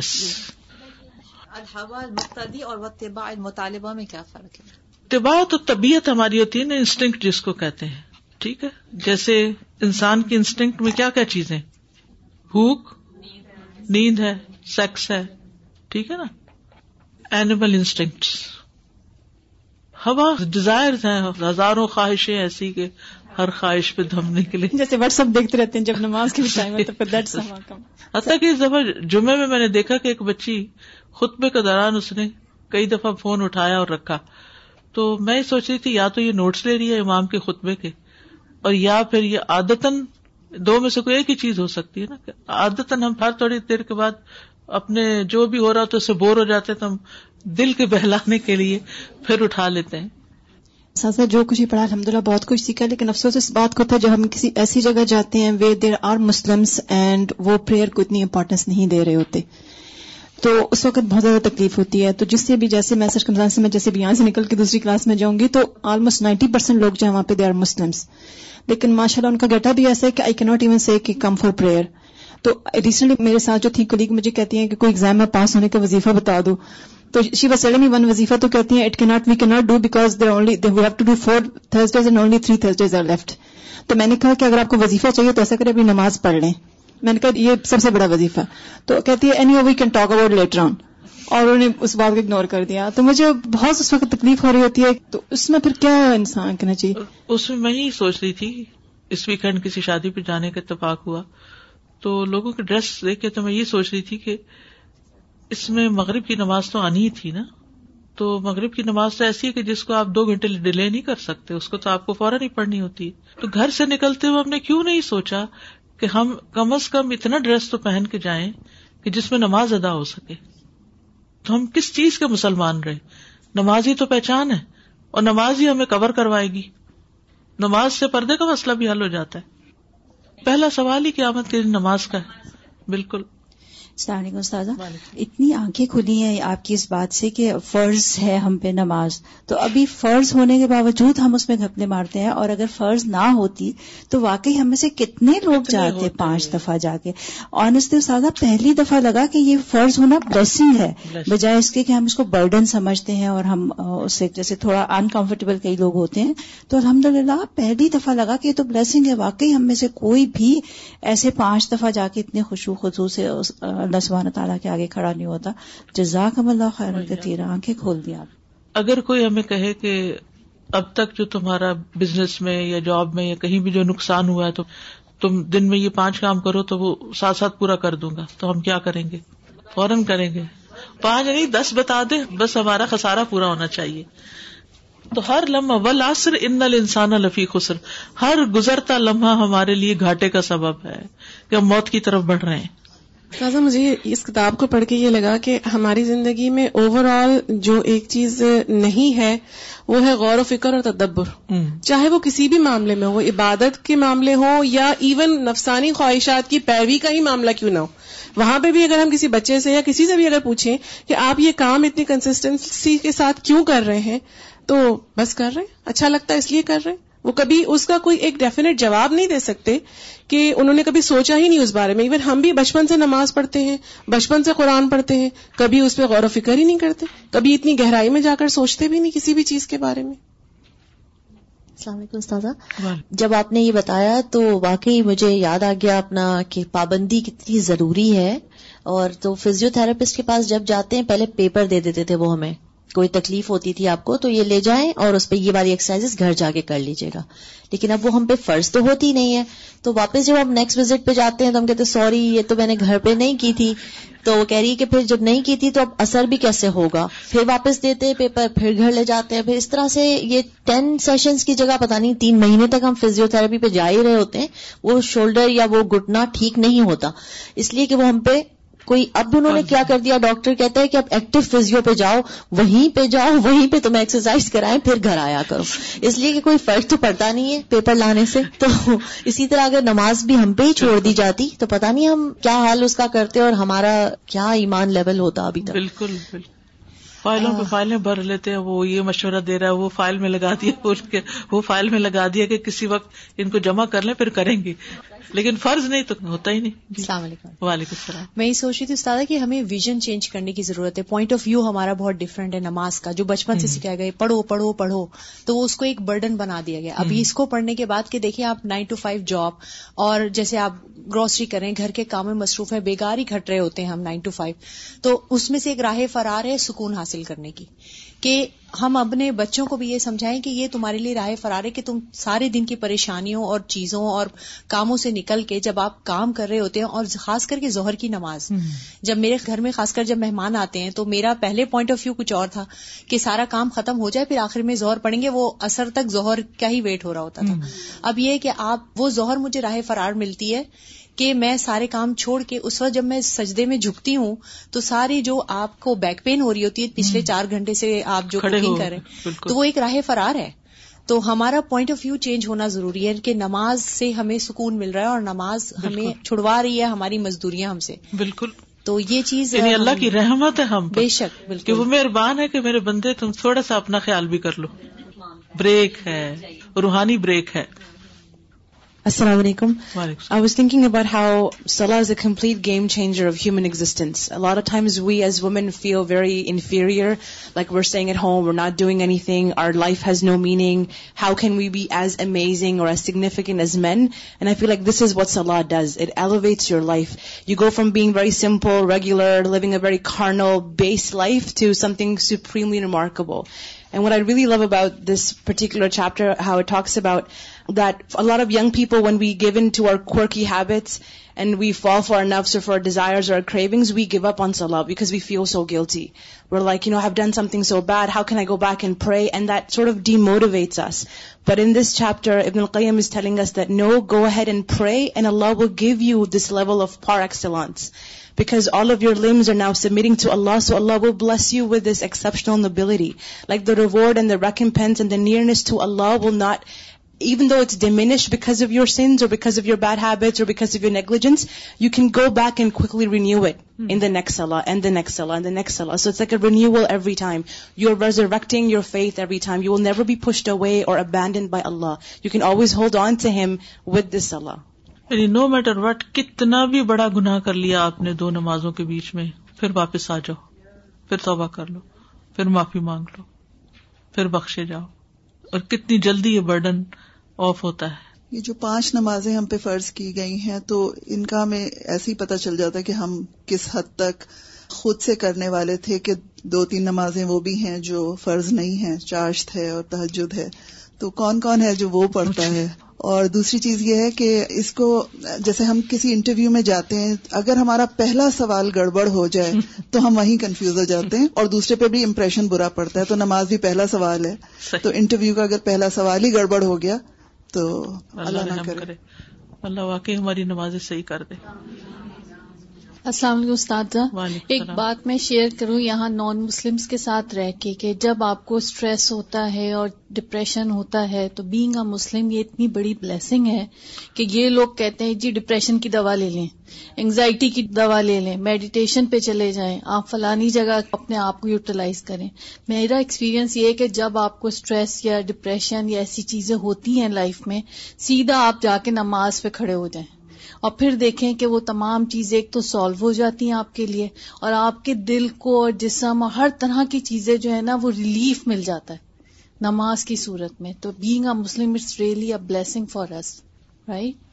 الباء مطالبہ میں کیا فرق ہے
طباع تو طبیعت ہماری ہوتی ہے نا انسٹنکٹ جس کو کہتے ہیں ٹھیک ہے جیسے انسان کی انسٹنگ میں کیا کیا چیزیں بھوک نیند ہے سیکس ہے ٹھیک ہے نا اینیمل انسٹنگ ہوا ڈیزائر ہیں ہزاروں خواہشیں ایسی کہ ہر خواہش پہ دھمنے کے لیے
جیسے واٹس دیکھتے رہتے ہیں جب نماز کے
حتیٰ کہ اس دفعہ جمعے میں میں نے دیکھا کہ ایک بچی خطبے کے دوران اس نے کئی دفعہ فون اٹھایا اور رکھا تو میں یہ سوچ رہی تھی یا تو یہ نوٹس لے رہی ہے امام کے خطبے کے اور یا پھر یہ عادتن دو میں سے کوئی ایک ہی چیز ہو سکتی ہے نا ہم ہر تھوڑی دیر کے بعد اپنے جو بھی ہو رہا تو اس سے بور ہو جاتے تو ہم دل کے بہلانے کے لیے پھر اٹھا لیتے ہیں
ساتھ ساتھ جو کچھ پڑھا الحمد للہ بہت کچھ سیکھا لیکن افسوس اس بات کو تھا جب ہم کسی ایسی جگہ جاتے ہیں دیر آر مسلم اینڈ وہ پریئر کو اتنی امپورٹینس نہیں دے رہے ہوتے تو اس وقت بہت زیادہ تکلیف ہوتی ہے تو جس سے بھی جیسے میں سر جیسے یہاں سے نکل کے دوسری کلاس میں جاؤں گی تو آلموسٹ نائنٹی پرسینٹ لوگ جو ہیں وہاں پہ دے آر مسلمس لیکن ماشاء اللہ ان کا گٹا بھی ایسا ہے کہ آئی کی ناٹ ایون سے کہ کم فار پریئر تو ریسنٹلی میرے ساتھ جو تھی کلیگ مجھے کہتی ہیں کہ کوئی ایگزام میں پاس ہونے کا وظیفہ بتا دو تو شیو وسیع میں ون وظیفہ تو کہتی ہیں اٹ کی ناٹ وی کی not do because they only we have to do four Thursdays and only three Thursdays are left تو میں نے کہا کہ اگر آپ کو وظیفہ چاہیے تو ایسا کرے اپنی نماز پڑھ لیں میں نے کہا یہ سب سے بڑا وظیفہ تو کہتی ہے anyway can talk about later on اور انہوں نے اس بات کو اگنور کر دیا تو مجھے بہت اس وقت تکلیف ہو رہی ہوتی ہے تو اس میں پھر کیا انسان کہنا چاہیے
اس میں میں ہی سوچ رہی تھی اس ویکینڈ کسی شادی پہ جانے کا اتفاق ہوا تو لوگوں کی ڈریس دیکھ کے تو میں یہ سوچ رہی تھی کہ اس میں مغرب کی نماز تو آنی ہی تھی نا تو مغرب کی نماز تو ایسی ہے کہ جس کو آپ دو گھنٹے ڈیلے نہیں کر سکتے اس کو تو آپ کو فوراً ہی پڑھنی ہوتی تو گھر سے نکلتے ہوئے ہم نے کیوں نہیں سوچا کہ ہم کم از کم اتنا ڈریس تو پہن کے جائیں کہ جس میں نماز ادا ہو سکے تو ہم کس چیز کے مسلمان رہے نماز ہی تو پہچان ہے اور نماز ہی ہمیں کور کروائے گی نماز سے پردے کا مسئلہ بھی حل ہو جاتا ہے پہلا سوال ہی قیامت کے دن نماز کا ہے بالکل
السلام علیکم استاذہ اتنی آنکھیں کھلی ہیں آپ کی اس بات سے کہ فرض ہے ہم پہ نماز تو ابھی فرض ہونے کے باوجود ہم اس میں گھپنے مارتے ہیں اور اگر فرض نہ ہوتی تو واقعی ہم میں سے کتنے لوگ جاتے پانچ دفعہ جا کے آنےسٹلی استاذہ استاد پہلی دفعہ لگا کہ یہ فرض ہونا بلسنگ ہے بجائے اس کے کہ ہم اس کو برڈن سمجھتے ہیں اور ہم اس سے جیسے تھوڑا انکمفرٹیبل کئی لوگ ہوتے ہیں تو الحمد للہ پہلی دفعہ لگا کہ یہ تو بلسنگ ہے واقعی ہم میں سے کوئی بھی ایسے پانچ دفعہ جا کے اتنے سے اللہ سبحانہ تعالیٰ کے آگے کھڑا نہیں ہوتا جزاک آنکھیں کھول دیا
اگر کوئی ہمیں کہے کہ اب تک جو تمہارا بزنس میں یا جاب میں یا کہیں بھی جو نقصان ہوا ہے تو تم دن میں یہ پانچ کام کرو تو وہ ساتھ ساتھ پورا کر دوں گا تو ہم کیا کریں گے فوراً کریں گے پانچ نہیں دس بتا دے بس ہمارا خسارا پورا ہونا چاہیے تو ہر لمحہ و لاسر ان انسان لفی خسر ہر گزرتا لمحہ ہمارے لیے گھاٹے کا سبب ہے کہ ہم موت کی طرف بڑھ رہے ہیں
مجھے اس کتاب کو پڑھ کے یہ لگا کہ ہماری زندگی میں اوور آل جو ایک چیز نہیں ہے وہ ہے غور و فکر اور تدبر چاہے وہ کسی بھی معاملے میں ہو عبادت کے معاملے ہوں یا ایون نفسانی خواہشات کی پیروی کا ہی معاملہ کیوں نہ ہو وہاں پہ بھی اگر ہم کسی بچے سے یا کسی سے بھی اگر پوچھیں کہ آپ یہ کام اتنی کنسسٹنسی کے ساتھ کیوں کر رہے ہیں تو بس کر رہے ہیں اچھا لگتا ہے اس لیے کر رہے ہیں وہ کبھی اس کا کوئی ایک ڈیفینیٹ جواب نہیں دے سکتے کہ انہوں نے کبھی سوچا ہی نہیں اس بارے میں ایون ہم بھی بچپن سے نماز پڑھتے ہیں بچپن سے قرآن پڑھتے ہیں کبھی اس پہ غور و فکر ہی نہیں کرتے کبھی اتنی گہرائی میں جا کر سوچتے بھی نہیں کسی بھی چیز کے بارے میں
السلام علیکم استاذہ جب آپ نے یہ بتایا تو واقعی مجھے یاد آ گیا اپنا کہ پابندی کتنی ضروری ہے اور تو فزیو تھراپسٹ کے پاس جب جاتے ہیں پہلے پیپر دے دیتے تھے وہ ہمیں کوئی تکلیف ہوتی تھی آپ کو تو یہ لے جائیں اور اس پہ یہ والی ایکسرسائز گھر جا کے کر لیجیے گا لیکن اب وہ ہم پہ فرض تو ہوتی نہیں ہے تو واپس جب ہم نیکسٹ وزٹ پہ جاتے ہیں تو ہم کہتے سوری یہ تو میں نے گھر پہ نہیں کی تھی تو وہ کہہ رہی ہے کہ پھر جب نہیں کی تھی تو اب اثر بھی کیسے ہوگا پھر واپس دیتے پیپر پھر گھر لے جاتے ہیں پھر اس طرح سے یہ ٹین سیشنز کی جگہ پتہ نہیں تین مہینے تک ہم فیزیو تھراپی پہ جا ہی رہے ہوتے ہیں وہ شولڈر یا وہ گٹنا ٹھیک نہیں ہوتا اس لیے کہ وہ ہم پہ کوئی اب بھی انہوں نے ہاں جی۔ کیا کر دیا ڈاکٹر کہتا ہے کہ اب ایکٹیو فیزیو پہ جاؤ وہیں پہ جاؤ وہیں پہ تمہیں ایکسرسائز کرائیں پھر گھر آیا کرو اس لیے کہ کوئی فرق تو پڑتا نہیں ہے پیپر لانے سے تو اسی طرح اگر نماز بھی ہم پہ ہی چھوڑ دی جاتی تو پتا نہیں ہم کیا حال اس کا کرتے اور ہمارا کیا ایمان لیول ہوتا ابھی تک
بالکل فائلوں پہ فائلیں بھر لیتے ہیں وہ یہ مشورہ دے رہا ہے وہ فائل میں لگا دیا وہ فائل میں لگا دیا کہ کسی وقت ان کو جمع کر لیں پھر کریں گے لیکن فرض نہیں تو ہوتا ہی نہیں
جی۔ السلام علیکم
وعلیکم السلام
میں یہ سوچ رہی تھی استاد کہ ہمیں ویژن چینج کرنے کی ضرورت ہے پوائنٹ آف ویو ہمارا بہت ڈفرینٹ ہے نماز کا جو بچپن سے سکھایا گیا پڑھو پڑھو پڑھو تو وہ اس کو ایک برڈن بنا دیا گیا ابھی اس کو پڑھنے کے بعد کہ دیکھیے آپ نائن ٹو فائیو جاب اور جیسے آپ گروسری کریں گھر کے کام میں مصروف ہیں بےگار ہی کھٹ رہے ہوتے ہیں ہم نائن ٹو فائیو تو اس میں سے ایک راہ فرار ہے سکون حاصل کرنے کی کہ ہم اپنے بچوں کو بھی یہ سمجھائیں کہ یہ تمہارے لیے راہ فرار ہے کہ تم سارے دن کی پریشانیوں اور چیزوں اور کاموں سے نکل کے جب آپ کام کر رہے ہوتے ہیں اور خاص کر کے زہر کی نماز جب میرے گھر میں خاص کر جب مہمان آتے ہیں تو میرا پہلے پوائنٹ آف ویو کچھ اور تھا کہ سارا کام ختم ہو جائے پھر آخر میں زہر پڑیں گے وہ اثر تک ظہر کا ہی ویٹ ہو رہا ہوتا تھا اب یہ کہ آپ وہ ظہر مجھے راہ فرار ملتی ہے کہ میں سارے کام چھوڑ کے اس وقت جب میں سجدے میں جھکتی ہوں تو ساری جو آپ کو بیک پین ہو رہی ہوتی ہے پچھلے چار گھنٹے سے آپ جو کر رہے تو وہ ایک راہ فرار ہے تو ہمارا پوائنٹ آف ویو چینج ہونا ضروری ہے کہ نماز سے ہمیں سکون مل رہا ہے اور نماز ہمیں چھڑوا رہی ہے ہماری مزدوریاں ہم سے
بالکل
تو یہ چیز
یعنی اللہ کی رحمت ہے ہم
بے شک بالکل
وہ مہربان ہے کہ میرے بندے تم تھوڑا سا اپنا خیال بھی کر لو بریک ہے روحانی بریک ہے
Assalamu alaikum. I was thinking about how salah is a complete game changer of human existence. A lot of times we as women feel very inferior, like we're staying at home, we're not doing anything, our life has no meaning. How can we be as amazing or as significant as men? And I feel like this is what salah does. It elevates your life. You go from being very simple, regular, living a very carnal, base life to something supremely remarkable. And what I really love about this particular chapter, how it talks about that the of young people when we give in to Arki habits and we fall for نفس for desires اور cravings we give up on so low because we feel so guilty would like you know have done something so bad how can I go back and pray and that sort of demotivates us but in this chapter Ibn al-Qayyim is telling us no go ahead and pray and Allah give you this level of far excellence because all of your limbs now see marrying to Allah so Allah will bless you with this exception بلری like the reward and درکم fans and the nearness to Allah will not even though it's diminish because of your sin جو because of your bad habit of your negligence you can go back and renew attacks next سال so is an renewal your faith noor
بھی pushed اوے اور کتنا بھی بڑا گناہ کر لیا آپ نے دو نمازوں کے بیچ میں پھر واپس آ جاؤ پھر توباہ کر لو پھر معافی مانگ لو پھر بخشے جاؤ اور کتنی جلدی یہ برڈن آف ہوتا ہے
یہ جو پانچ نمازیں ہم پہ فرض کی گئی ہیں تو ان کا ہمیں ایسے ہی پتہ چل جاتا ہے کہ ہم کس حد تک خود سے کرنے والے تھے کہ دو تین نمازیں وہ بھی ہیں جو فرض نہیں ہے چاشت ہے اور تہجد ہے تو کون کون ہے جو وہ پڑھتا ہے اور دوسری چیز یہ ہے کہ اس کو جیسے ہم کسی انٹرویو میں جاتے ہیں اگر ہمارا پہلا سوال گڑبڑ ہو جائے (laughs) تو ہم وہیں کنفیوز ہو جاتے ہیں اور دوسرے پہ بھی امپریشن برا پڑتا ہے تو نماز بھی پہلا سوال ہے تو انٹرویو کا اگر پہلا سوال ہی گڑبڑ ہو گیا تو اللہ
اللہ واقعی ہماری نماز صحیح کر دے
السلام علیکم استاد ایک بات میں شیئر کروں یہاں نان مسلمس کے ساتھ رہ کے کہ جب آپ کو اسٹریس ہوتا ہے اور ڈپریشن ہوتا ہے تو بینگ اے مسلم یہ اتنی بڑی بلیسنگ ہے کہ یہ لوگ کہتے ہیں جی ڈپریشن کی دوا لے لیں انگزائٹی کی دوا لے لیں میڈیٹیشن پہ چلے جائیں آپ فلانی جگہ اپنے آپ کو یوٹیلائز کریں میرا ایکسپیرینس یہ ہے کہ جب آپ کو اسٹریس یا ڈپریشن یا ایسی چیزیں ہوتی ہیں لائف میں سیدھا آپ جا کے نماز پہ کھڑے ہو جائیں اور پھر دیکھیں کہ وہ تمام چیزیں ایک تو سالو ہو جاتی ہیں آپ کے لیے اور آپ کے دل کو اور جسم اور ہر طرح کی چیزیں جو ہے نا وہ ریلیف مل جاتا ہے نماز کی صورت میں تو being a Muslim it's really a blessing for us right